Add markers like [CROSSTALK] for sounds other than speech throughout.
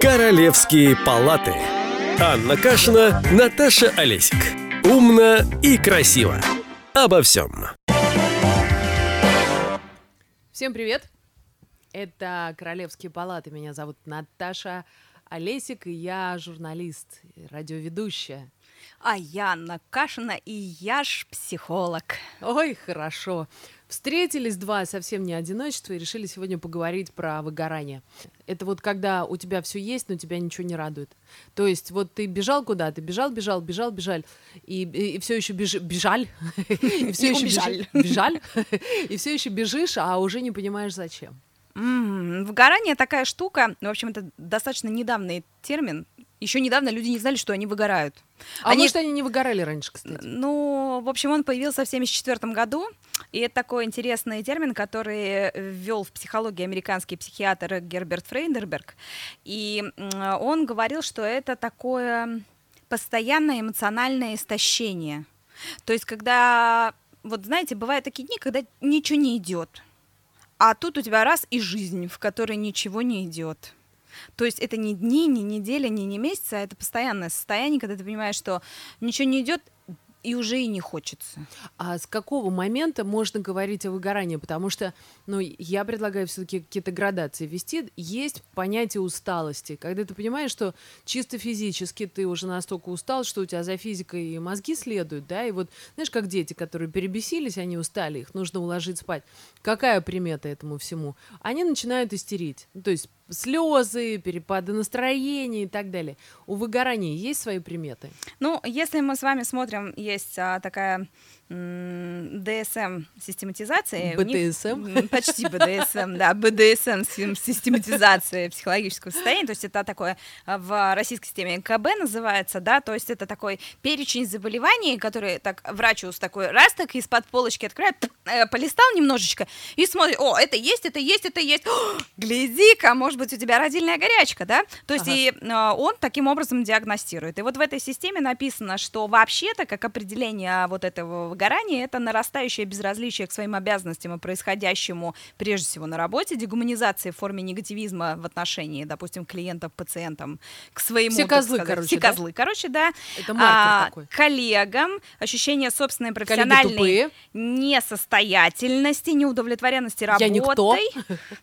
Королевские палаты. Анна Кашина, Наташа Олесик. Умно и красиво. Обо всем. Всем привет! Это Королевские палаты. Меня зовут Наташа Олесик, и я журналист, радиоведущая. А я Анна Кашина, и я ж психолог. Ой, хорошо. Встретились два совсем не одиночества и решили сегодня поговорить про выгорание. Это вот когда у тебя все есть, но тебя ничего не радует. То есть вот ты бежал куда-то, бежал, бежал, бежал, бежал, и, и, и все еще беж, бежаль, [LAUGHS] [LAUGHS] и все еще бежаль, и все еще бежишь, а уже не понимаешь зачем. Выгорание такая штука, в общем, это достаточно недавний термин, еще недавно люди не знали, что они выгорают. А они... может, они не выгорали раньше, кстати? Ну, в общем, он появился в 1974 году, и это такой интересный термин, который ввел в психологии американский психиатр Герберт Фрейндерберг. И он говорил, что это такое постоянное эмоциональное истощение. То есть, когда, вот знаете, бывают такие дни, когда ничего не идет, а тут у тебя раз и жизнь, в которой ничего не идет. То есть это не дни, не недели, не, не месяцы, а это постоянное состояние, когда ты понимаешь, что ничего не идет, и уже и не хочется. А с какого момента можно говорить о выгорании? Потому что, ну, я предлагаю все-таки какие-то градации вести. Есть понятие усталости, когда ты понимаешь, что чисто физически ты уже настолько устал, что у тебя за физикой и мозги следуют, да, и вот, знаешь, как дети, которые перебесились, они устали, их нужно уложить спать. Какая примета этому всему? Они начинают истерить. Ну, то есть слезы, перепады настроения и так далее. У выгорания есть свои приметы? Ну, если мы с вами смотрим, есть а, такая ДСМ систематизации. БДСМ? Почти БДСМ, да, БДСМ систематизации психологического состояния, то есть это такое а, в российской системе КБ называется, да, то есть это такой перечень заболеваний, который так врач с такой раз так из-под полочки открывает, э, полистал немножечко и смотрит, о, это есть, это есть, это есть, гляди-ка, может быть, у тебя родильная горячка, да, то есть ага. и э, он таким образом диагностирует. И вот в этой системе написано, что вообще-то, как определение вот этого выгорание — это нарастающее безразличие к своим обязанностям и происходящему прежде всего на работе, дегуманизация в форме негативизма в отношении, допустим, клиентов, пациентам, к своему... Все козлы, сказать, короче, Все да? козлы, короче, да. Это а, такой. Коллегам, ощущение собственной профессиональной несостоятельности, неудовлетворенности работой. Я никто. [LAUGHS]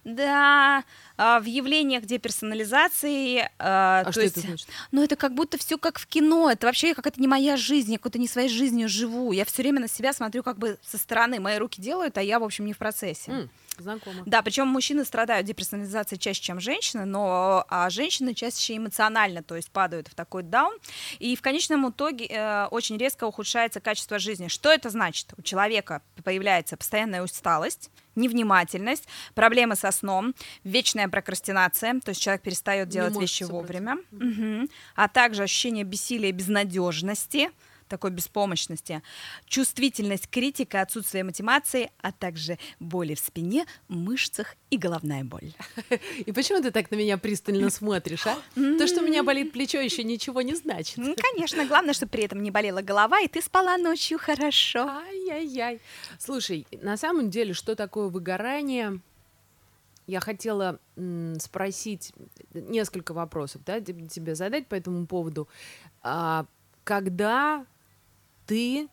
Да, а, в явлениях деперсонализации. А, а что есть, это значит? Ну, это как будто все как в кино. Это вообще как это не моя жизнь, я какой-то не своей жизнью живу. Я все время на себя смотрю как бы со стороны. Мои руки делают, а я, в общем, не в процессе. Mm. Знакомо. Да, причем мужчины страдают деперсонализацией чаще, чем женщины, но а женщины чаще эмоционально, то есть падают в такой даун, и в конечном итоге э, очень резко ухудшается качество жизни. Что это значит? У человека появляется постоянная усталость, невнимательность, проблемы со сном, вечная прокрастинация, то есть человек перестает делать вещи вовремя, угу. а также ощущение бессилия и безнадежности, такой беспомощности, чувствительность критика, отсутствие мотивации, а также боли в спине, мышцах и головная боль. [LAUGHS] И почему ты так на меня пристально смотришь, а? То, что у меня болит плечо, еще ничего не значит. Конечно, главное, чтобы при этом не болела голова, и ты спала ночью хорошо. Ай-яй-яй. Слушай, на самом деле, что такое выгорание? Я хотела спросить несколько вопросов, да, тебе задать по этому поводу. А, когда ты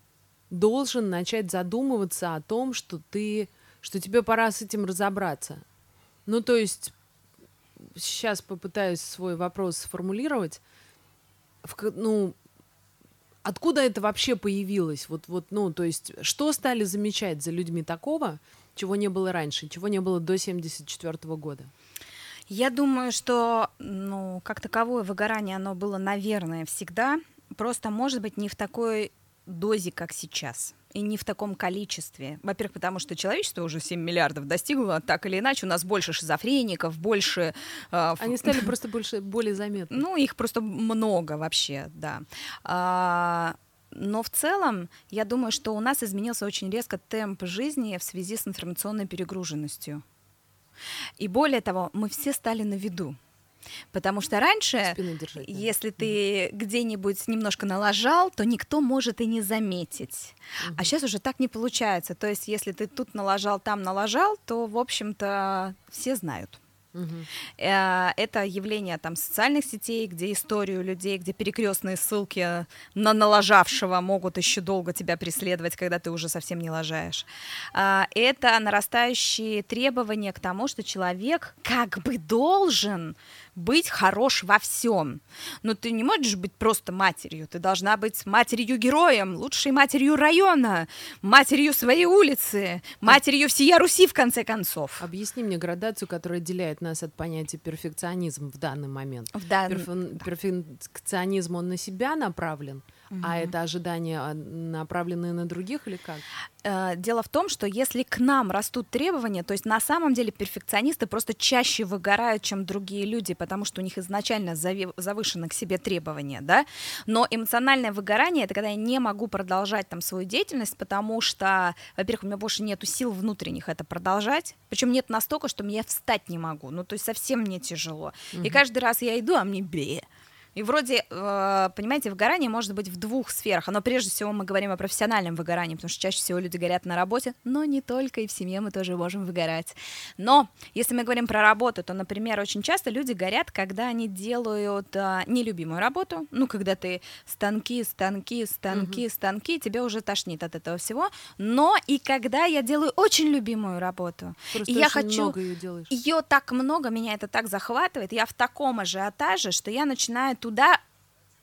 должен начать задумываться о том, что ты, что тебе пора с этим разобраться. Ну, то есть, сейчас попытаюсь свой вопрос сформулировать. В, ну, откуда это вообще появилось? Вот, вот, ну, то есть, что стали замечать за людьми такого, чего не было раньше, чего не было до 74 года? Я думаю, что, ну, как таковое выгорание, оно было, наверное, всегда. Просто, может быть, не в такой дозе, как сейчас. И не в таком количестве. Во-первых, потому что человечество уже 7 миллиардов достигло, так или иначе, у нас больше шизофреников, больше... Э, Они стали просто больше, более заметны. Ну, их просто много вообще, да. А, но в целом, я думаю, что у нас изменился очень резко темп жизни в связи с информационной перегруженностью. И более того, мы все стали на виду. Потому что раньше, держать, да. если ты mm где-нибудь немножко налажал, то никто может и не заметить. mm А сейчас уже так не получается. То есть, если ты тут налажал, там налажал, то, в общем-то, все знают. Э, Это явление там социальных сетей, где историю людей, где перекрестные ссылки на налажавшего могут еще долго тебя преследовать, когда ты уже совсем не лажаешь. А, Это нарастающие требования к тому, что человек как бы должен быть хорош во всем. Но ты не можешь быть просто матерью. Ты должна быть матерью-героем, лучшей матерью района, матерью своей улицы, матерью всея Руси, в конце концов. Объясни мне градацию, которая отделяет нас от понятия перфекционизм в данный момент. В дан- Перфе- Перфекционизм, он на себя направлен, а это ожидания а, направленные на других или как? Э, Дело в том, что если к нам растут требования, то есть на самом деле перфекционисты просто чаще выгорают, чем другие люди, потому что у них изначально завышены к себе требования, да. Но эмоциональное выгорание это когда я не могу продолжать там свою деятельность, потому что, во-первых, у меня больше нету сил внутренних это продолжать, причем нет настолько, что я встать не могу, ну то есть совсем мне тяжело. И каждый раз я иду, а мне бе. И вроде, э, понимаете, выгорание может быть в двух сферах. Но прежде всего мы говорим о профессиональном выгорании, потому что чаще всего люди горят на работе, но не только, и в семье мы тоже можем выгорать. Но если мы говорим про работу, то, например, очень часто люди горят, когда они делают э, нелюбимую работу, ну, когда ты станки, станки, станки, станки, тебе уже тошнит от этого всего, но и когда я делаю очень любимую работу, Просто и я хочу ее делаешь. ее так много, меня это так захватывает, я в таком ажиотаже, что я начинаю туда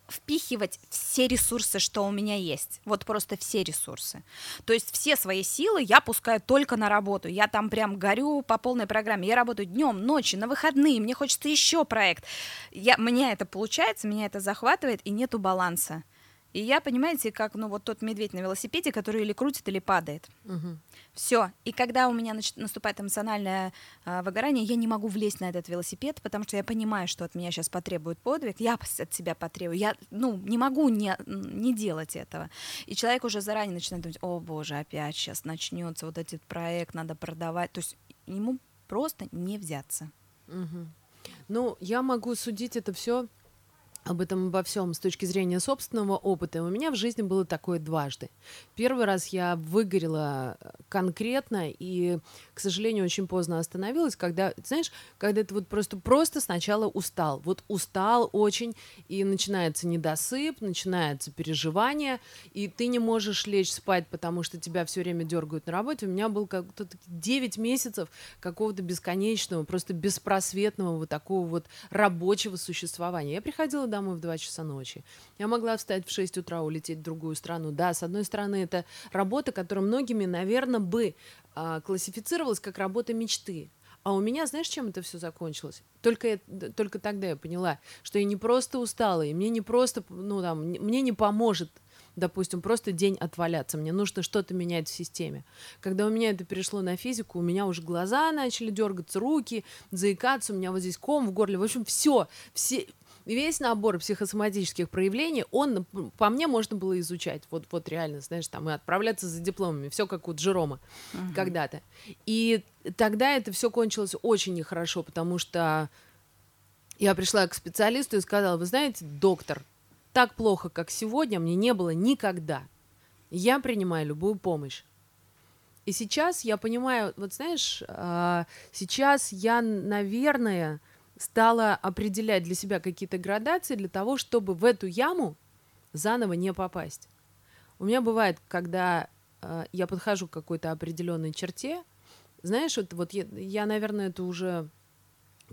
впихивать все ресурсы, что у меня есть. Вот просто все ресурсы. То есть все свои силы я пускаю только на работу. Я там прям горю по полной программе. Я работаю днем, ночью, на выходные. Мне хочется еще проект. Я, мне это получается, меня это захватывает, и нету баланса. И я, понимаете, как ну вот тот медведь на велосипеде, который или крутит, или падает. Мгм. Все. И когда у меня наступает эмоциональное а, выгорание, я не могу влезть на этот велосипед, потому что я понимаю, что от меня сейчас потребует подвиг, я от себя потребую. Я ну, не могу не, не делать этого. И человек уже заранее начинает думать, о боже, опять сейчас начнется вот этот проект, надо продавать. То есть ему просто не взяться. Мгм. Ну, я могу судить это все об этом обо всем с точки зрения собственного опыта. У меня в жизни было такое дважды. Первый раз я выгорела э, конкретно и, к сожалению, очень поздно остановилась, когда, знаешь, когда ты вот просто, просто сначала устал. Вот устал очень, и начинается недосып, начинается переживание, и ты не можешь лечь спать, потому что тебя все время дергают на работе. У меня был как-то 9 месяцев какого-то бесконечного, просто беспросветного вот такого вот рабочего существования. Я приходила в 2 часа ночи. Я могла встать в 6 утра, улететь в другую страну. Да, с одной стороны, это работа, которая многими, наверное, бы а, классифицировалась как работа мечты. А у меня, знаешь, чем это все закончилось? Только, я- только тогда я поняла, что я не просто устала, и мне не просто, ну там, мне не поможет, допустим, просто день отваляться. Мне нужно что-то менять в системе. Когда у меня это перешло на физику, у меня уже глаза начали дергаться, руки, заикаться, у меня вот здесь ком в горле. В общем, все, все, весь набор психосоматических проявлений, он, по мне, можно было изучать. Вот, вот реально, знаешь, там и отправляться за дипломами. Все как у Джерома когда-то. И тогда это все кончилось очень нехорошо, потому что я пришла к специалисту и сказала, вы знаете, доктор, так плохо, как сегодня, мне не было никогда. Я принимаю любую помощь. И сейчас я понимаю, вот знаешь, а, сейчас я, наверное, стала определять для себя какие-то градации для того, чтобы в эту яму заново не попасть. У меня бывает, когда э, я подхожу к какой-то определенной черте, знаешь, вот, вот я, я, наверное, это уже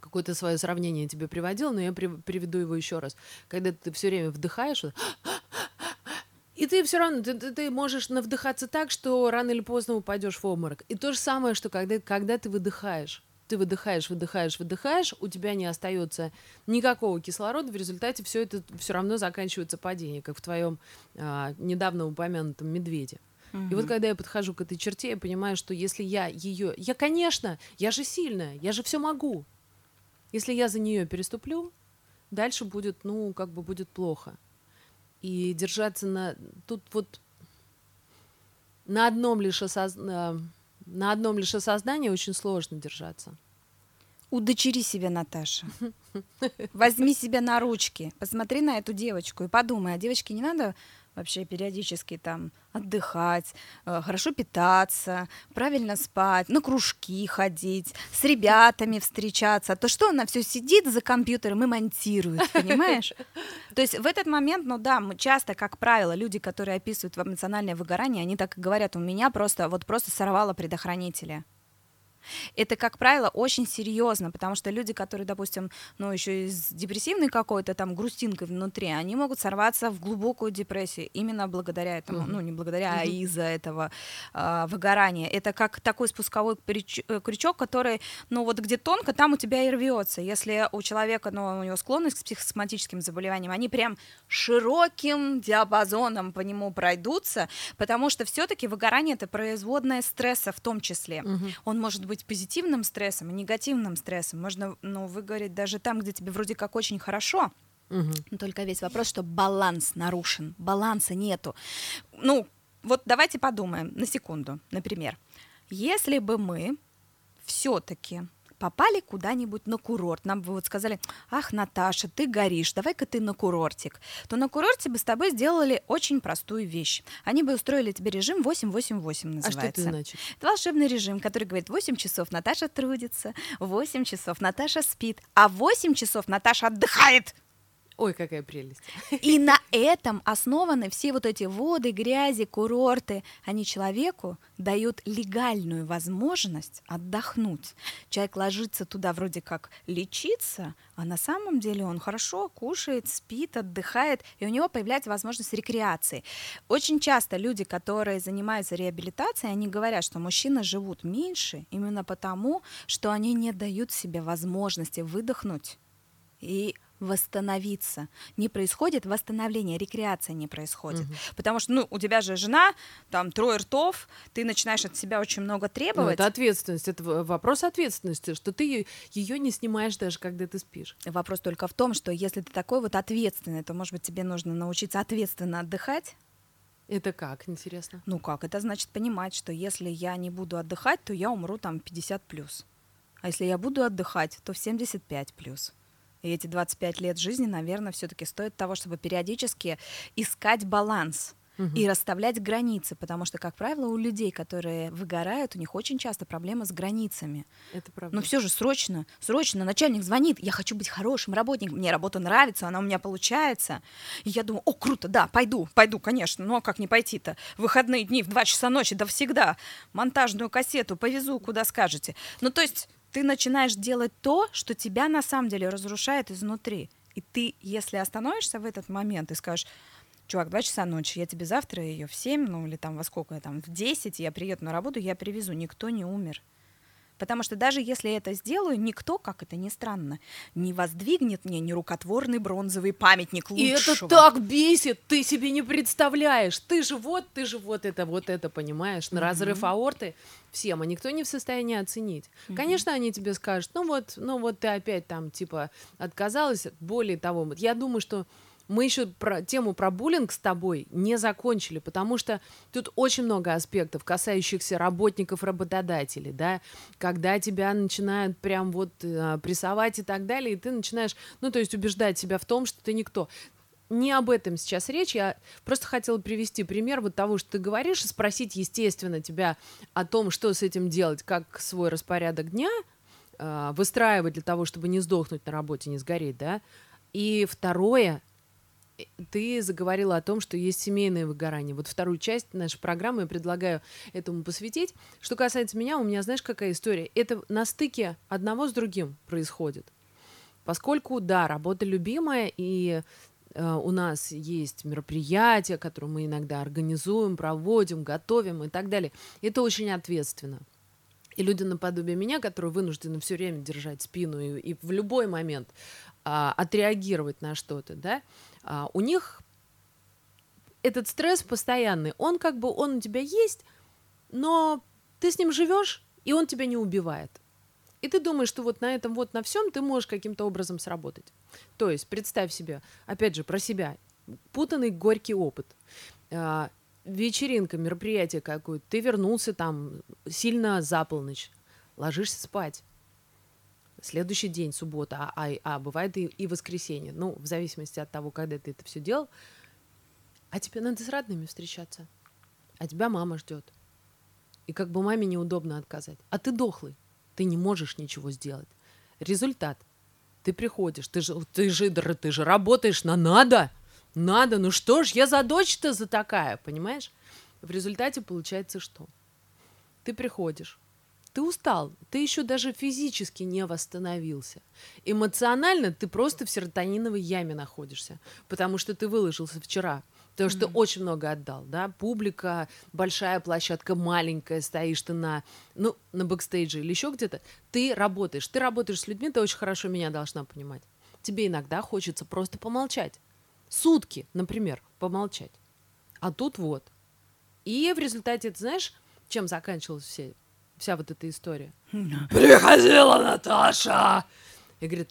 какое-то свое сравнение тебе приводила, но я при- приведу его еще раз. Когда ты все время вдыхаешь, и ты все равно, ты, ты- ты можешь навдыхаться так, что рано или поздно упадешь в обморок. И то же самое, что когда, когда ты выдыхаешь. Ты выдыхаешь, выдыхаешь, выдыхаешь, у тебя не остается никакого кислорода, в результате все это все равно заканчивается падение, как в твоем а, недавно упомянутом медведе. И вот когда я подхожу к этой черте, я понимаю, что если я ее... Я, конечно, я же сильная, я же все могу. Если я за нее переступлю, дальше будет, ну, как бы будет плохо. И держаться на... Тут вот на одном лишь осоз- на- на одном лишь осознании очень сложно держаться. Удочери себя, Наташа. [LAUGHS] Возьми себя на ручки, посмотри на эту девочку и подумай, а девочке не надо вообще периодически там отдыхать, э, хорошо питаться, правильно спать, на кружки ходить, с ребятами встречаться, то что она все сидит за компьютером и монтирует, понимаешь? То есть в этот момент, ну да, мы часто, как правило, люди, которые описывают эмоциональное выгорание, они так и говорят, у меня просто вот просто сорвало предохранители. Это, как правило, очень серьезно, потому что люди, которые, допустим, ну, еще из депрессивной какой-то там грустинкой внутри, они могут сорваться в глубокую депрессию именно благодаря этому, mm-hmm. ну, не благодаря, mm-hmm. а из-за этого э, выгорания. Это как такой спусковой э, крючок, который, ну, вот где тонко, там у тебя и рвется. Если у человека, ну, у него склонность к психосоматическим заболеваниям, они прям широким диапазоном по нему пройдутся, потому что все-таки выгорание это производное стресса в том числе. Mm-hmm. Он может быть быть позитивным стрессом и негативным стрессом. Можно ну, выгореть даже там, где тебе вроде как очень хорошо. Угу. Только весь вопрос, что баланс нарушен, баланса нету. Ну, вот давайте подумаем на секунду, например. Если бы мы все-таки попали куда-нибудь на курорт, нам бы вот сказали, ах, Наташа, ты горишь, давай-ка ты на курортик, то на курорте бы с тобой сделали очень простую вещь. Они бы устроили тебе режим 8-8-8 называется. А что это значит? Это волшебный режим, который говорит, 8 часов Наташа трудится, 8 часов Наташа спит, а 8 часов Наташа отдыхает. Ой, какая прелесть. И на этом основаны все вот эти воды, грязи, курорты. Они человеку дают легальную возможность отдохнуть. Человек ложится туда вроде как лечиться, а на самом деле он хорошо кушает, спит, отдыхает, и у него появляется возможность рекреации. Очень часто люди, которые занимаются реабилитацией, они говорят, что мужчины живут меньше именно потому, что они не дают себе возможности выдохнуть и восстановиться. Не происходит восстановление, рекреация не происходит. Угу. Потому что, ну, у тебя же жена, там, трое ртов, ты начинаешь от себя очень много требовать. Ну, это ответственность, это вопрос ответственности, что ты ее не снимаешь даже, когда ты спишь. Вопрос только в том, что если ты такой вот ответственный, то, может быть, тебе нужно научиться ответственно отдыхать, это как, интересно? Ну как, это значит понимать, что если я не буду отдыхать, то я умру там 50 плюс. А если я буду отдыхать, то в 75 плюс. И эти 25 лет жизни, наверное, все-таки стоит того, чтобы периодически искать баланс угу. и расставлять границы, потому что, как правило, у людей, которые выгорают, у них очень часто проблемы с границами. Это правда. Но все же срочно, срочно начальник звонит, я хочу быть хорошим работником, мне работа нравится, она у меня получается. И я думаю, о, круто, да, пойду, пойду, конечно, ну а как не пойти-то? Выходные дни в 2 часа ночи, да всегда. Монтажную кассету повезу, куда скажете. Ну то есть ты начинаешь делать то, что тебя на самом деле разрушает изнутри. И ты, если остановишься в этот момент и скажешь, чувак, два часа ночи, я тебе завтра ее в 7, ну или там во сколько, там в 10, я приеду на работу, я привезу, никто не умер. Потому что даже если я это сделаю, никто, как это ни странно, не воздвигнет мне нерукотворный бронзовый памятник лучшего. И это так бесит, ты себе не представляешь. Ты же вот, ты же вот это, вот это, понимаешь, на mm-hmm. разрыв аорты всем, а никто не в состоянии оценить. Mm-hmm. Конечно, они тебе скажут, ну вот, ну вот ты опять там, типа, отказалась. Более того, я думаю, что мы еще про тему про буллинг с тобой не закончили, потому что тут очень много аспектов, касающихся работников, работодателей, да, когда тебя начинают прям вот э, прессовать и так далее, и ты начинаешь, ну, то есть убеждать себя в том, что ты никто. Не об этом сейчас речь, я просто хотела привести пример вот того, что ты говоришь, и спросить, естественно, тебя о том, что с этим делать, как свой распорядок дня э, выстраивать для того, чтобы не сдохнуть на работе, не сгореть, да, и второе — ты заговорила о том, что есть семейное выгорание. Вот вторую часть нашей программы я предлагаю этому посвятить. Что касается меня, у меня, знаешь, какая история? Это на стыке одного с другим происходит. Поскольку, да, работа любимая, и э, у нас есть мероприятия, которые мы иногда организуем, проводим, готовим и так далее. Это очень ответственно. И люди наподобие меня, которые вынуждены все время держать спину и, и в любой момент а, отреагировать на что-то, да, у них этот стресс постоянный, он как бы, он у тебя есть, но ты с ним живешь, и он тебя не убивает. И ты думаешь, что вот на этом вот на всем ты можешь каким-то образом сработать. То есть представь себе, опять же, про себя, путанный горький опыт. А, вечеринка, мероприятие какое-то, ты вернулся там сильно за полночь, ложишься спать следующий день, суббота, а, а, а бывает и, и воскресенье, ну, в зависимости от того, когда ты это все делал, а тебе надо с родными встречаться, а тебя мама ждет. И как бы маме неудобно отказать. А ты дохлый, ты не можешь ничего сделать. Результат. Ты приходишь, ты же, ты же, ты же работаешь на надо, надо, ну что ж, я за дочь-то за такая, понимаешь? В результате получается что? Ты приходишь, ты устал, ты еще даже физически не восстановился. Эмоционально ты просто в серотониновой яме находишься, потому что ты выложился вчера, потому что mm-hmm. очень много отдал, да, публика, большая площадка, маленькая, стоишь ты на, ну, на бэкстейдже или еще где-то, ты работаешь, ты работаешь с людьми, ты очень хорошо меня должна понимать. Тебе иногда хочется просто помолчать. Сутки, например, помолчать. А тут вот. И в результате, ты знаешь, чем заканчивалась вся, вся вот эта история? Приходила Наташа! И говорит,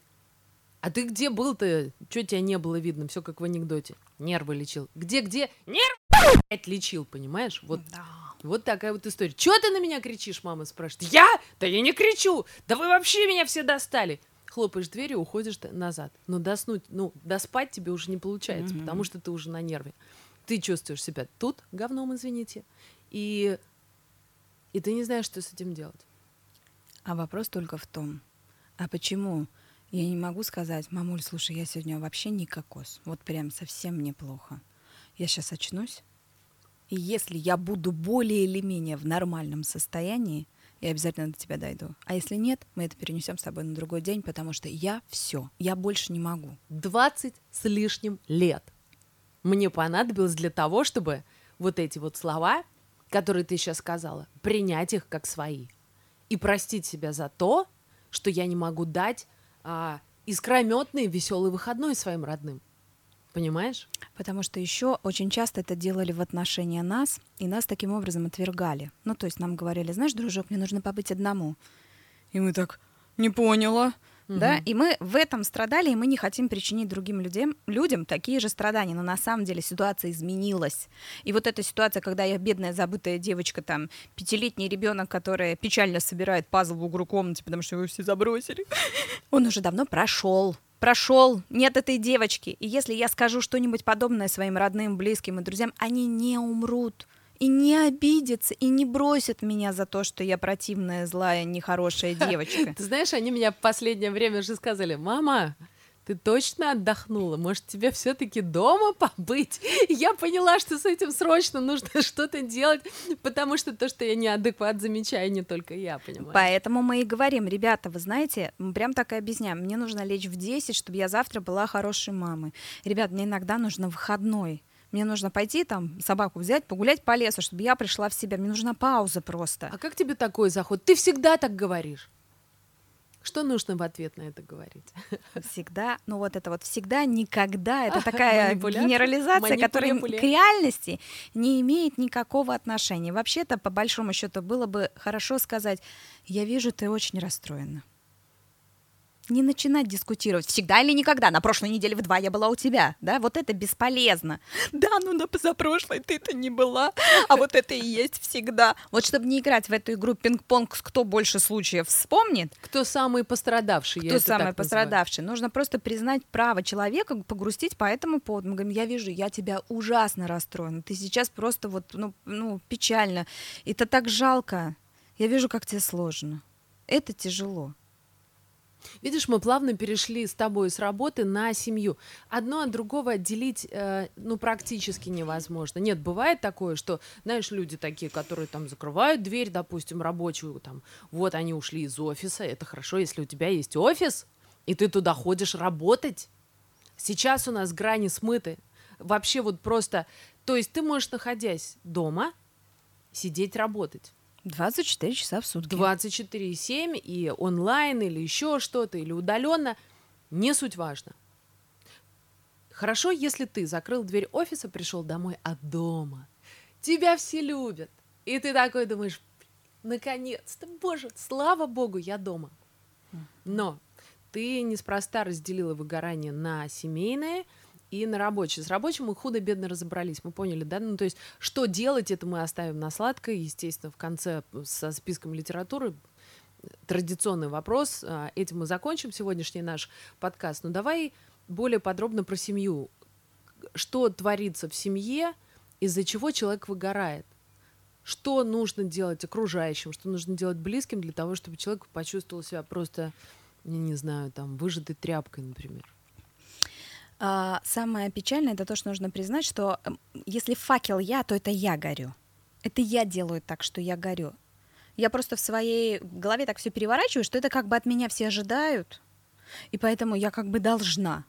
а ты где был-то? Чего тебя не было видно? Все как в анекдоте. Нервы лечил. Где-где? Нервы лечил, понимаешь? Вот, да. вот такая вот история. Чего ты на меня кричишь, мама спрашивает. Я? Да я не кричу. Да вы вообще меня все достали. Хлопаешь дверью, уходишь назад. Но доснуть, ну, доспать тебе уже не получается, mm-hmm. потому что ты уже на нерве. Ты чувствуешь себя тут говном, извините, и и ты не знаешь, что с этим делать. А вопрос только в том, а почему я не могу сказать, мамуль, слушай, я сегодня вообще не кокос, вот прям совсем мне плохо. Я сейчас очнусь, и если я буду более или менее в нормальном состоянии, я обязательно до тебя дойду. А если нет, мы это перенесем с тобой на другой день, потому что я все, я больше не могу. 20 с лишним лет мне понадобилось для того, чтобы вот эти вот слова которые ты сейчас сказала, принять их как свои и простить себя за то, что я не могу дать а, искрометный веселый выходной своим родным. Понимаешь? Потому что еще очень часто это делали в отношении нас, и нас таким образом отвергали. Ну, то есть нам говорили, знаешь, дружок, мне нужно побыть одному. И мы так, не поняла. Угу. Да? И мы в этом страдали, и мы не хотим причинить другим людям, людям такие же страдания. Но на самом деле ситуация изменилась. И вот эта ситуация, когда я бедная забытая девочка, там, пятилетний ребенок, который печально собирает пазл в углу комнаты, потому что его все забросили, [LAUGHS] он уже давно прошел прошел, нет этой девочки. И если я скажу что-нибудь подобное своим родным, близким и друзьям, они не умрут и не обидятся, и не бросят меня за то, что я противная, злая, нехорошая девочка. Ты знаешь, они меня в последнее время же сказали, мама, ты точно отдохнула? Может, тебе все-таки дома побыть? я поняла, что с этим срочно нужно [LAUGHS] что-то делать, потому что то, что я неадекват замечаю, не только я, понимаю. Поэтому мы и говорим, ребята, вы знаете, мы прям так и объясняем, мне нужно лечь в 10, чтобы я завтра была хорошей мамой. Ребят, мне иногда нужно выходной мне нужно пойти там собаку взять, погулять по лесу, чтобы я пришла в себя. Мне нужна пауза просто. А как тебе такой заход? Ты всегда так говоришь. Что нужно в ответ на это говорить? [LAUGHS] Всегда, ну вот это вот всегда, никогда, это [LAUGHS] такая генерализация, которая к реальности не имеет никакого отношения. Вообще-то, по большому счету, было бы хорошо сказать, я вижу, ты очень расстроена не начинать дискутировать всегда или никогда. На прошлой неделе в два я была у тебя, да, вот это бесполезно. Да, ну на позапрошлой ты-то не была, а вот это и есть всегда. Вот чтобы не играть в эту игру пинг-понг, кто больше случаев вспомнит. Кто самый пострадавший, Кто самый пострадавший. Называю. Нужно просто признать право человека, погрустить по этому поводу. Мы говорим, я вижу, я тебя ужасно расстроена, ты сейчас просто вот, ну, ну печально. Это так жалко. Я вижу, как тебе сложно. Это тяжело. Видишь, мы плавно перешли с тобой с работы на семью. Одно от другого отделить, э, ну, практически невозможно. Нет, бывает такое, что, знаешь, люди такие, которые там закрывают дверь, допустим, рабочую, там, вот они ушли из офиса, это хорошо, если у тебя есть офис, и ты туда ходишь работать. Сейчас у нас грани смыты. Вообще вот просто... То есть ты можешь, находясь дома, сидеть работать. 24 часа в сутки. 24,7 и онлайн или еще что-то, или удаленно. Не суть важно. Хорошо, если ты закрыл дверь офиса, пришел домой от дома. Тебя все любят. И ты такой думаешь, наконец-то, боже, слава богу, я дома. Но ты неспроста разделила выгорание на семейное – и на рабочий. С рабочим мы худо-бедно разобрались, мы поняли, да? Ну, то есть, что делать, это мы оставим на сладкое, естественно, в конце со списком литературы традиционный вопрос. А, этим мы закончим сегодняшний наш подкаст. Но давай более подробно про семью. Что творится в семье, из-за чего человек выгорает? Что нужно делать окружающим, что нужно делать близким для того, чтобы человек почувствовал себя просто, я не знаю, там, выжатой тряпкой, например? А, самое печальное это то, что нужно признать, что эм, если факел я, то это я горю. Это я делаю так, что я горю. Я просто в своей голове так все переворачиваю, что это как бы от меня все ожидают, и поэтому я как бы должна.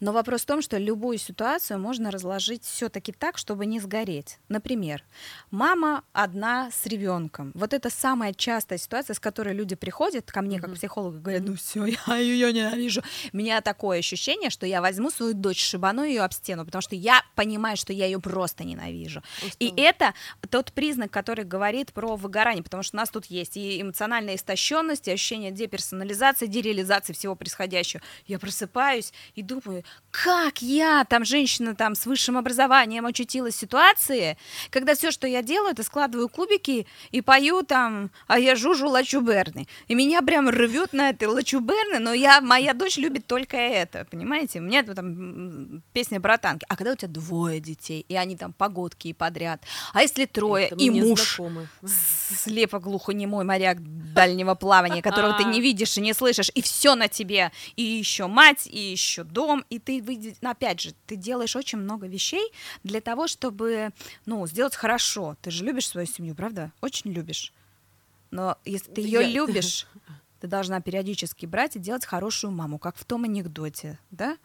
Но вопрос в том, что любую ситуацию можно разложить все-таки так, чтобы не сгореть. Например, мама одна с ребенком. Вот это самая частая ситуация, с которой люди приходят ко мне как психологу и говорят, ну все, [LAUGHS] я ее ненавижу. У меня такое ощущение, что я возьму свою дочь, шибану ее об стену, потому что я понимаю, что я ее просто ненавижу. Устала. И это тот признак, который говорит про выгорание, потому что у нас тут есть и эмоциональная истощенность, и ощущение деперсонализации, дереализации всего происходящего. Я просыпаюсь и думаю, как я, там женщина там с высшим образованием очутилась в ситуации, когда все, что я делаю, это складываю кубики и пою там, а я жужу лачуберны. И меня прям рвет на этой лачуберны, но я, моя дочь любит только это, понимаете? У меня там песня братанки. А когда у тебя двое детей, и они там погодки и подряд, а если трое, это и муж знакомы. слепо-глухонемой моряк дальнего плавания, которого ты не видишь и не слышишь, и все на тебе, и еще мать, и еще дочь, дом, и ты, ну, опять же, ты делаешь очень много вещей для того, чтобы, ну, сделать хорошо. Ты же любишь свою семью, правда? Очень любишь. Но если ты ее Я... любишь, [LAUGHS] ты должна периодически брать и делать хорошую маму, как в том анекдоте, да?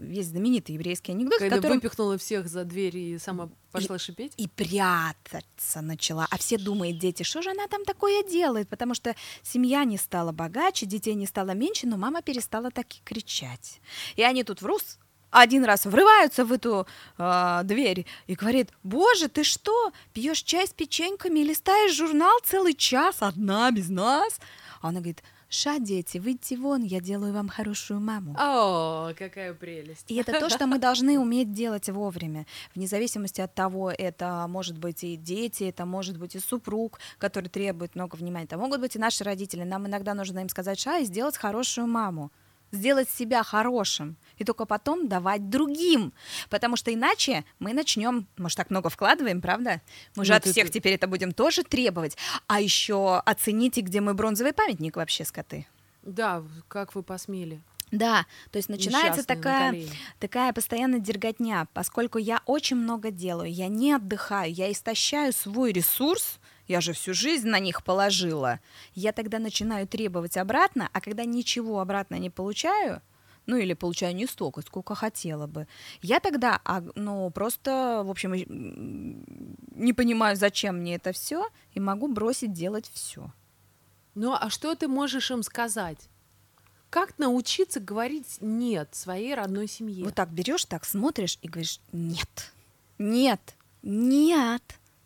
Есть знаменитый еврейский анекдот, Когда которым... выпихнула всех за дверь и сама пошла и, шипеть? И прятаться начала. А все думают, дети, что же она там такое делает? Потому что семья не стала богаче, детей не стало меньше, но мама перестала так и кричать. И они тут в Рус один раз врываются в эту э, дверь и говорит, боже, ты что, пьешь чай с печеньками и листаешь журнал целый час одна без нас? А она говорит, Ша, дети, выйти вон, я делаю вам хорошую маму. О, какая прелесть. И это то, что мы должны уметь делать вовремя. Вне зависимости от того, это может быть и дети, это может быть и супруг, который требует много внимания. Это могут быть и наши родители. Нам иногда нужно им сказать, Ша, и сделать хорошую маму сделать себя хорошим и только потом давать другим. Потому что иначе мы начнем, может, так много вкладываем, правда? Мы же ну, от всех ты... теперь это будем тоже требовать. А еще оцените, где мой бронзовый памятник вообще, скоты. Да, как вы посмели. Да, то есть начинается такая, такая постоянная дерготня, поскольку я очень много делаю, я не отдыхаю, я истощаю свой ресурс, я же всю жизнь на них положила. Я тогда начинаю требовать обратно, а когда ничего обратно не получаю, ну или получаю не столько, сколько хотела бы. Я тогда, а, ну, просто, в общем, не понимаю, зачем мне это все, и могу бросить делать все. Ну, а что ты можешь им сказать? Как научиться говорить нет своей родной семье? Вот так берешь, так смотришь и говоришь нет, нет, нет,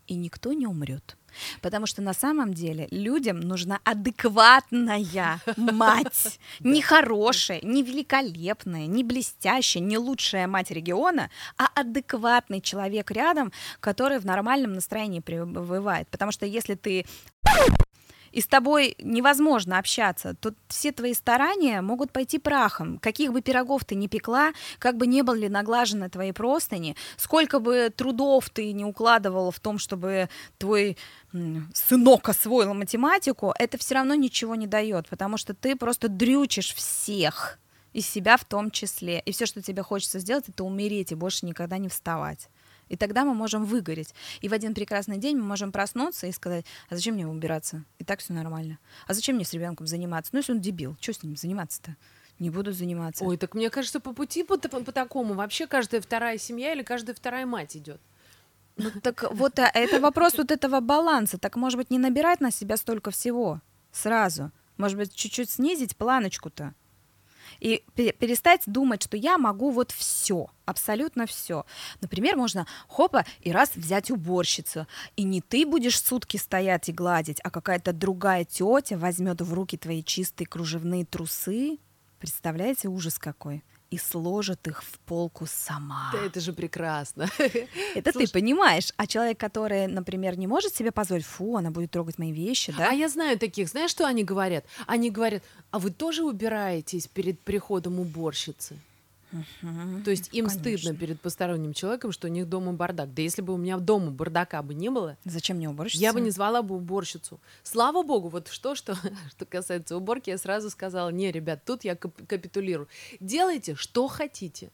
и никто не умрет. Потому что на самом деле людям нужна адекватная мать. [LAUGHS] Не хорошая, не великолепная, не блестящая, не лучшая мать региона, а адекватный человек рядом, который в нормальном настроении пребывает. Потому что если ты и с тобой невозможно общаться, то все твои старания могут пойти прахом. Каких бы пирогов ты ни пекла, как бы не были наглажены твои простыни, сколько бы трудов ты не укладывала в том, чтобы твой сынок освоил математику, это все равно ничего не дает, потому что ты просто дрючишь всех, и себя в том числе. И все, что тебе хочется сделать, это умереть и больше никогда не вставать. И тогда мы можем выгореть. И в один прекрасный день мы можем проснуться и сказать, а зачем мне убираться? И так все нормально. А зачем мне с ребенком заниматься? Ну, если он дебил, что с ним заниматься-то? Не буду заниматься. Ой, так мне кажется, по пути по, по, по такому вообще каждая вторая семья или каждая вторая мать идет. Ну так вот а, это вопрос вот этого баланса. Так может быть не набирать на себя столько всего сразу. Может быть чуть-чуть снизить планочку-то и перестать думать, что я могу вот все, абсолютно все. Например, можно хопа и раз взять уборщицу, и не ты будешь сутки стоять и гладить, а какая-то другая тетя возьмет в руки твои чистые кружевные трусы. Представляете, ужас какой. И сложит их в полку сама. Да это же прекрасно. Это Слушай, ты понимаешь. А человек, который, например, не может себе позволить, фу, она будет трогать мои вещи, да? А я знаю таких. Знаешь, что они говорят? Они говорят, а вы тоже убираетесь перед приходом уборщицы? Угу, То есть им конечно. стыдно перед посторонним человеком, что у них дома бардак. Да если бы у меня дома бардака бы не было, зачем мне уборщица? Я бы не звала бы уборщицу. Слава богу, вот что, что, [LAUGHS] что касается уборки, я сразу сказала, не, ребят, тут я кап- капитулирую. Делайте, что хотите.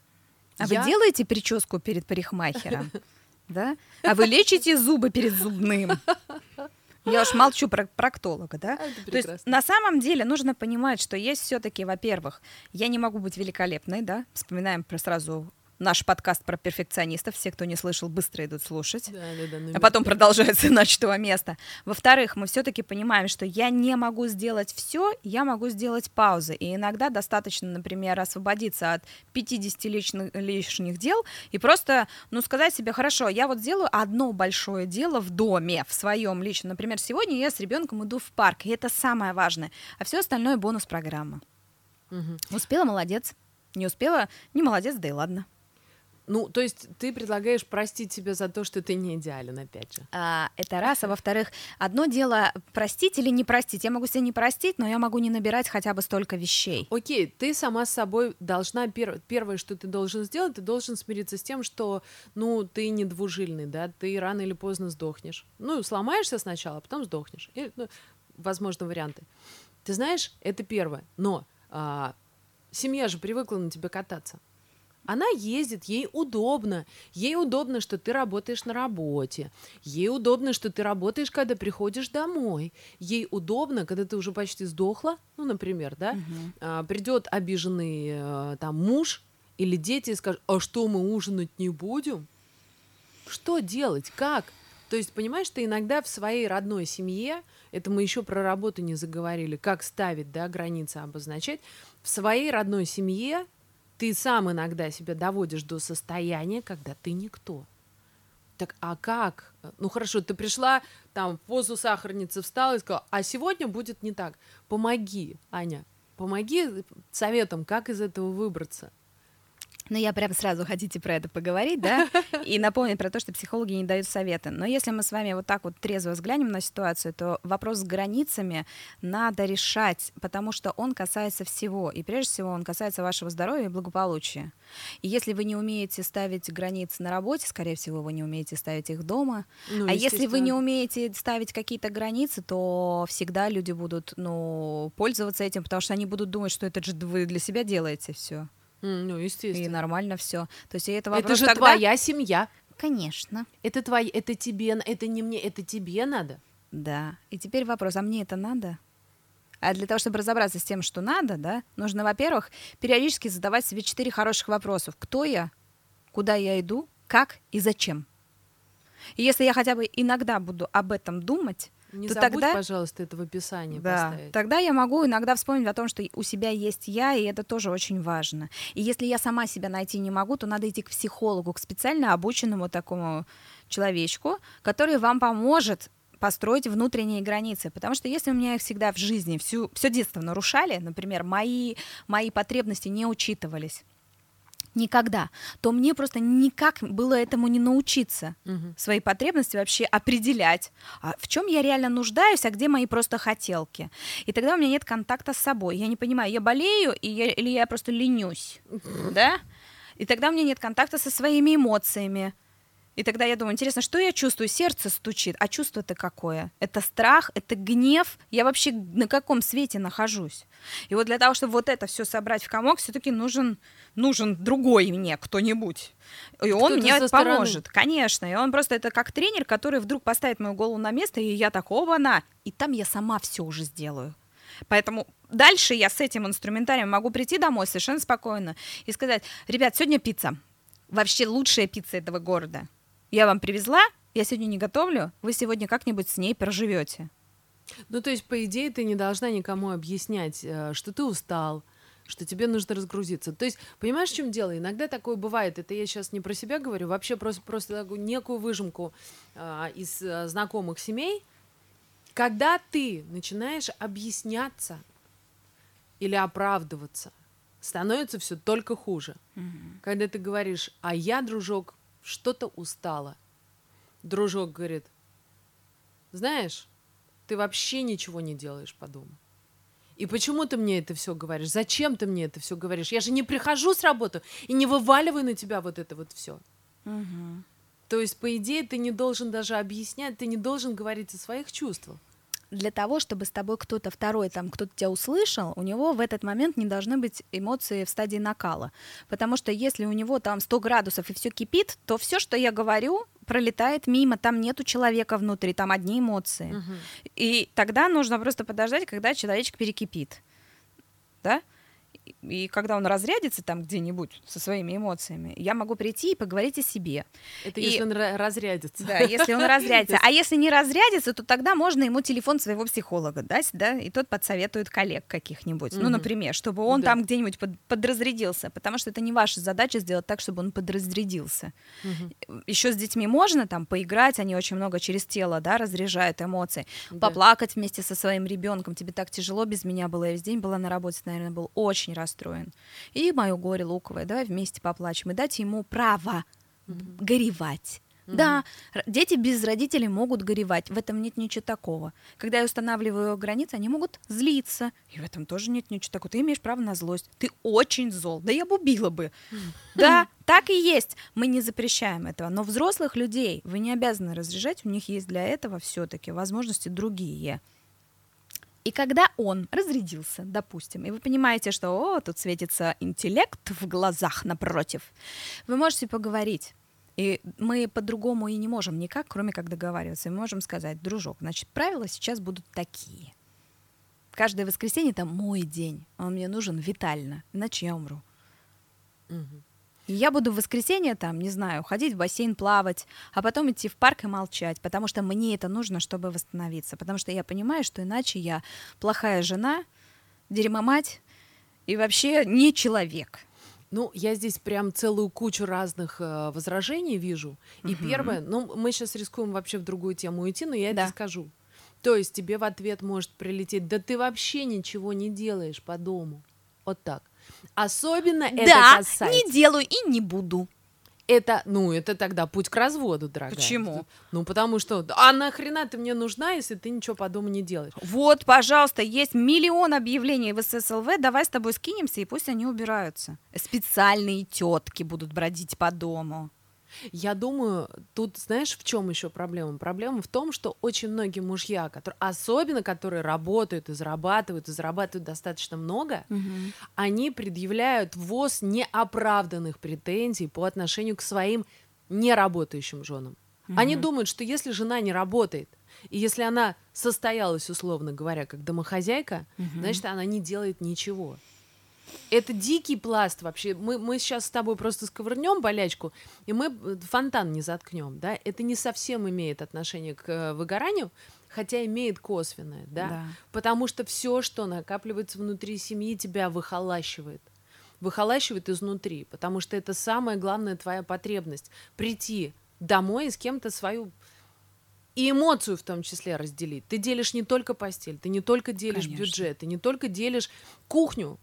А я... вы делаете прическу перед парикмахером? [LAUGHS] Да? А вы лечите зубы перед зубным? [LAUGHS] Я уж молчу про проктолога, да? Это То есть на самом деле нужно понимать, что есть все-таки, во-первых, я не могу быть великолепной, да? Вспоминаем про сразу наш подкаст про перфекционистов. Все, кто не слышал, быстро идут слушать. Да, да, да, ну, а потом продолжается [LAUGHS] начатого места. Во-вторых, мы все-таки понимаем, что я не могу сделать все, я могу сделать паузы. И иногда достаточно, например, освободиться от 50 личных, лишних дел и просто, ну, сказать себе, хорошо, я вот сделаю одно большое дело в доме, в своем личном. Например, сегодня я с ребенком иду в парк, и это самое важное. А все остальное бонус программа. Угу. Успела, молодец. Не успела, не молодец, да и ладно. Ну, то есть ты предлагаешь простить себя за то, что ты не идеален, опять же. А, это раз. А во-вторых, одно дело простить или не простить. Я могу себя не простить, но я могу не набирать хотя бы столько вещей. Окей, ты сама с собой должна... Пер... Первое, что ты должен сделать, ты должен смириться с тем, что, ну, ты не двужильный, да, ты рано или поздно сдохнешь. Ну, сломаешься сначала, а потом сдохнешь. И, ну, возможно, варианты. Ты знаешь, это первое. Но а, семья же привыкла на тебя кататься. Она ездит, ей удобно. Ей удобно, что ты работаешь на работе. Ей удобно, что ты работаешь, когда приходишь домой. Ей удобно, когда ты уже почти сдохла, ну, например, да, угу. а, придет обиженный а, там муж или дети и скажут, а что мы ужинать не будем? Что делать? Как? То есть, понимаешь, ты иногда в своей родной семье, это мы еще про работу не заговорили, как ставить, да, границы обозначать, в своей родной семье ты сам иногда себя доводишь до состояния, когда ты никто. Так, а как? Ну хорошо, ты пришла, там, в позу сахарницы встала и сказала, а сегодня будет не так. Помоги, Аня, помоги советом, как из этого выбраться. Ну, я прям сразу хотите про это поговорить, да, [LAUGHS] и напомнить про то, что психологи не дают советы. Но если мы с вами вот так вот трезво взглянем на ситуацию, то вопрос с границами надо решать, потому что он касается всего. И прежде всего он касается вашего здоровья и благополучия. И если вы не умеете ставить границы на работе, скорее всего, вы не умеете ставить их дома. Ну, а если вы не умеете ставить какие-то границы, то всегда люди будут, ну, пользоваться этим, потому что они будут думать, что это же вы для себя делаете все. Ну, естественно. И нормально все. То есть это вопрос Это же тогда... твоя семья. Конечно. Это твои, это тебе, это не мне, это тебе надо. Да. И теперь вопрос, а мне это надо? А для того, чтобы разобраться с тем, что надо, да, нужно, во-первых, периодически задавать себе четыре хороших вопросов. Кто я? Куда я иду? Как и зачем? И если я хотя бы иногда буду об этом думать, не то забудь, тогда, пожалуйста, это в описании да, поставить. Тогда я могу иногда вспомнить о том, что у себя есть я, и это тоже очень важно. И если я сама себя найти не могу, то надо идти к психологу, к специально обученному такому человечку, который вам поможет построить внутренние границы. Потому что если у меня их всегда в жизни всю, все детство нарушали, например, мои, мои потребности не учитывались, никогда, то мне просто никак было этому не научиться. Угу. Свои потребности вообще определять. А в чем я реально нуждаюсь, а где мои просто хотелки. И тогда у меня нет контакта с собой. Я не понимаю, я болею и я, или я просто ленюсь. Да? И тогда у меня нет контакта со своими эмоциями. И тогда я думаю, интересно, что я чувствую? Сердце стучит. А чувство-то какое? Это страх, это гнев. Я вообще на каком свете нахожусь? И вот для того, чтобы вот это все собрать в комок, все-таки нужен, нужен другой мне кто-нибудь. И он мне поможет, конечно. И он просто это как тренер, который вдруг поставит мою голову на место, и я такого на. И там я сама все уже сделаю. Поэтому дальше я с этим инструментарием могу прийти домой совершенно спокойно и сказать, ребят, сегодня пицца. Вообще лучшая пицца этого города я вам привезла, я сегодня не готовлю, вы сегодня как-нибудь с ней проживете. Ну, то есть, по идее, ты не должна никому объяснять, э, что ты устал, что тебе нужно разгрузиться. То есть, понимаешь, в чем дело? Иногда такое бывает. Это я сейчас не про себя говорю, вообще просто, просто такую некую выжимку а, из а, знакомых семей, когда ты начинаешь объясняться или оправдываться становится все только хуже. Мгм. Когда ты говоришь, а я, дружок, что-то устала. Дружок говорит, знаешь, ты вообще ничего не делаешь по дому. И почему ты мне это все говоришь? Зачем ты мне это все говоришь? Я же не прихожу с работы и не вываливаю на тебя вот это вот все. Мгм. То есть, по идее, ты не должен даже объяснять, ты не должен говорить о своих чувствах. Для того, чтобы с тобой кто-то второй, там, кто-то тебя услышал, у него в этот момент не должны быть эмоции в стадии накала. Потому что если у него там 100 градусов и все кипит, то все, что я говорю, пролетает мимо, там нету человека внутри, там одни эмоции. И тогда нужно просто подождать, когда человечек перекипит. Да? И- когда он разрядится там где-нибудь со своими эмоциями, я могу прийти и поговорить о себе. Это И- если он ра- разрядится. Да, если он [LAUGHS] разрядится. А если не разрядится, то тогда можно ему телефон своего психолога дать, да, и тот подсоветует коллег каких-нибудь. Ну, например, чтобы он там где-нибудь под- подразрядился, потому что это не ваша задача сделать так, чтобы он подразрядился. Еще с детьми можно там поиграть, они очень много через тело, да, разряжают эмоции. Поплакать вместе со своим ребенком. Тебе так тяжело без меня было. Я весь день была на работе, наверное, был очень расстроен. И мое горе луковое. Давай вместе поплачем. И дать ему право горевать. Да, р- дети без родителей могут горевать, в этом нет ничего такого. Когда я устанавливаю границы, они могут злиться, и в этом тоже нет ничего такого. Ты имеешь право на злость, ты очень зол, да я бы убила бы. [LAUGHS] Да, так и есть, мы не запрещаем этого, но взрослых людей вы не обязаны разряжать, у них есть для этого все-таки возможности другие. И когда он разрядился, допустим, и вы понимаете, что о, тут светится интеллект в глазах напротив, вы можете поговорить. И мы по-другому и не можем никак, кроме как договариваться. Мы можем сказать, дружок, значит, правила сейчас будут такие. Каждое воскресенье это мой день. Он мне нужен витально, иначе я умру. Мгм. И я буду в воскресенье там, не знаю, ходить в бассейн, плавать, а потом идти в парк и молчать, потому что мне это нужно, чтобы восстановиться. Потому что я понимаю, что иначе я плохая жена, дерьмомать и вообще не человек. Ну, я здесь прям целую кучу разных э, возражений вижу. И Мгм. первое, ну, мы сейчас рискуем вообще в другую тему уйти, но я Да. это скажу. То есть тебе в ответ может прилететь, да ты вообще ничего не делаешь по дому. Вот так. Особенно это да, касается... не делаю и не буду. Это, ну, это тогда путь к разводу, дорогая. Почему? Ну, потому что, а нахрена ты мне нужна, если ты ничего по дому не делаешь? Вот, пожалуйста, есть миллион объявлений в ССЛВ, давай с тобой скинемся, и пусть они убираются. Специальные тетки будут бродить по дому. Я думаю, тут знаешь, в чем еще проблема? Проблема в том, что очень многие мужья, которые, особенно которые работают и зарабатывают, и зарабатывают достаточно много, они предъявляют ВОЗ неоправданных претензий по отношению к своим неработающим женам. Они думают, что если жена не работает, и если она состоялась, условно говоря, как домохозяйка, значит, она не делает ничего. Это дикий пласт вообще. Мы, мы сейчас с тобой просто сковырнем болячку, и мы э, фонтан не заткнем, да? Это не совсем имеет отношение к э, выгоранию, хотя имеет косвенное, да? Да. Потому что все, что накапливается внутри семьи, тебя выхолащивает. Выхолащивает изнутри, потому что это самая главная твоя потребность. Прийти домой и с кем-то свою и эмоцию в том числе разделить. Ты делишь не только постель, ты не только делишь Конечно. бюджет, ты не только делишь кухню.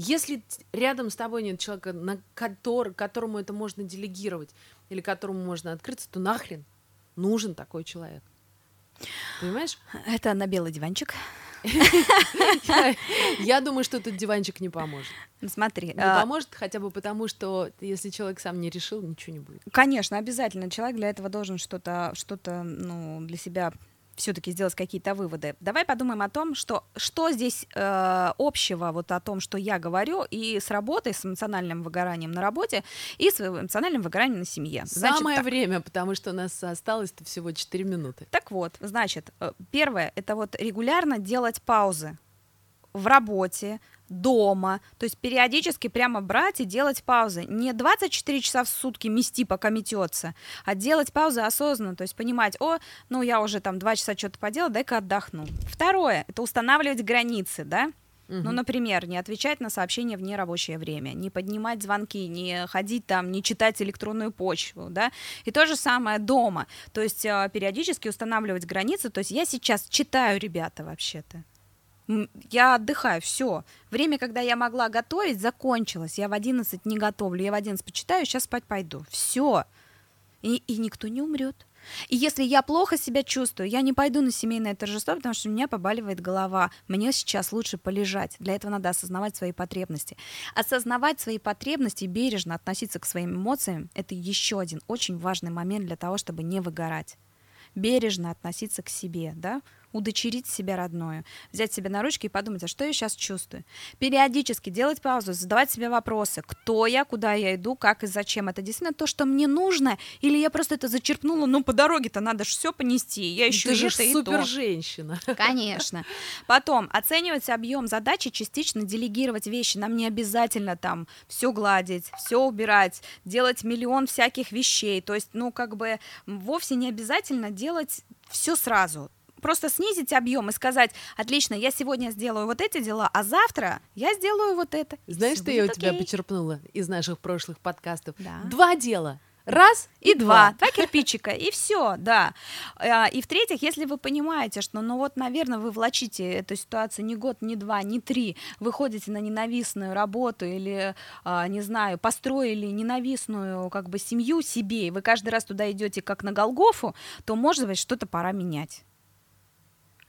Если рядом с тобой нет человека, на котор- которому это можно делегировать или которому можно открыться, то нахрен нужен такой человек. Понимаешь? Это на белый диванчик. [LAUGHS] Я думаю, что этот диванчик не поможет. Ну, Смотри, Не а, поможет хотя бы потому, что если человек сам не решил, ничего не будет. конечно, обязательно человек для этого должен что-то, что-то, ну, для себя все-таки сделать какие-то выводы. Давай подумаем о том, что что здесь э, общего вот о том, что я говорю, и с работой, с эмоциональным выгоранием на работе, и с эмоциональным выгоранием на семье. Значит, Самое так. время, потому что у нас осталось-то всего 4 минуты. Так вот, значит, э, первое это вот регулярно делать паузы в работе, дома, то есть периодически прямо брать и делать паузы. Не 24 часа в сутки мести, пока метется, а делать паузы осознанно, то есть понимать, о, ну я уже там два часа что-то поделал, дай-ка отдохну. Второе, это устанавливать границы, да, ну, Мгм. например, не отвечать на сообщения в нерабочее время, не поднимать звонки, не ходить там, не читать электронную почту, да, и то же самое дома, то есть э, периодически устанавливать границы, то есть я сейчас читаю, ребята, вообще-то, я отдыхаю, все. Время, когда я могла готовить, закончилось. Я в 11 не готовлю, я в 11 почитаю, сейчас спать пойду. Все. И, и никто не умрет. И если я плохо себя чувствую, я не пойду на семейное торжество, потому что у меня побаливает голова. Мне сейчас лучше полежать. Для этого надо осознавать свои потребности. Осознавать свои потребности и бережно относиться к своим эмоциям – это еще один очень важный момент для того, чтобы не выгорать. Бережно относиться к себе, да, удочерить себя родное, взять себя на ручки и подумать, а что я сейчас чувствую. Периодически делать паузу, задавать себе вопросы, кто я, куда я иду, как и зачем. Это действительно то, что мне нужно, или я просто это зачерпнула, ну по дороге-то надо же все понести, я еще Ты же это супер женщина. [LAUGHS] Конечно. Потом оценивать объем задачи, частично делегировать вещи. Нам не обязательно там все гладить, все убирать, делать миллион всяких вещей. То есть, ну, как бы вовсе не обязательно делать все сразу просто снизить объем и сказать, отлично, я сегодня сделаю вот эти дела, а завтра я сделаю вот это. И Знаешь, что я у тебя почерпнула из наших прошлых подкастов? Да. Два дела. Раз И два, два кирпичика, и все, да. А, И в-третьих, если вы понимаете, что, ну вот, наверное, вы влачите эту ситуацию не год, не два, не три, вы ходите на ненавистную работу или, а, не знаю, построили ненавистную как бы семью себе, и вы каждый раз туда идете как на Голгофу, то, может быть, что-то пора менять.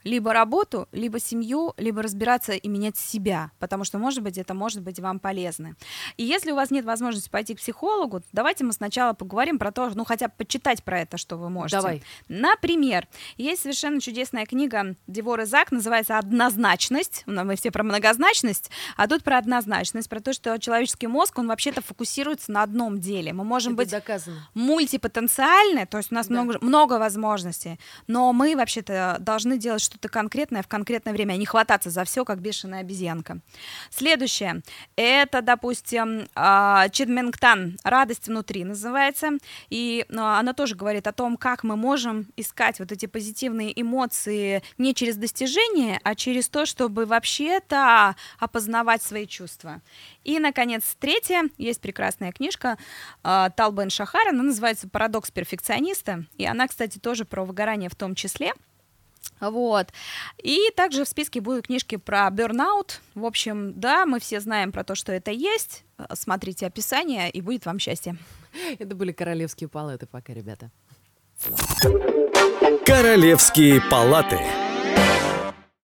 Либо работу, либо семью, либо разбираться и менять себя, потому что, может быть, это может быть вам полезно. И если у вас нет возможности пойти к психологу, давайте мы сначала поговорим про то, ну, хотя бы почитать про это, что вы можете. Давай. Например, есть совершенно чудесная книга Девор и Зак, называется «Однозначность». Ну, Мы все про многозначность, а тут про однозначность, про то, что человеческий мозг, он вообще-то фокусируется на одном деле. Мы можем Это быть доказано. мультипотенциальны, то есть у нас Да. много, много возможностей, но мы вообще-то должны делать что-то конкретное в конкретное время, а не хвататься за все, как бешеная обезьянка. Следующее, это, допустим, а, Чидмингтан «Радость внутри» называется, и а, она тоже говорит о том, как мы можем искать вот эти позитивные эмоции не через достижения, а через то, чтобы вообще-то опознавать свои чувства. И, наконец, третье, есть прекрасная книжка а, Тал Бен Шахар, она называется «Парадокс перфекциониста», и она, кстати, тоже про выгорание в том числе. Вот. И также в списке будут книжки про бернаут. В общем, да, мы все знаем про то, что это есть. Смотрите описание, и будет вам счастье. Это были королевские палаты пока, ребята. Королевские палаты.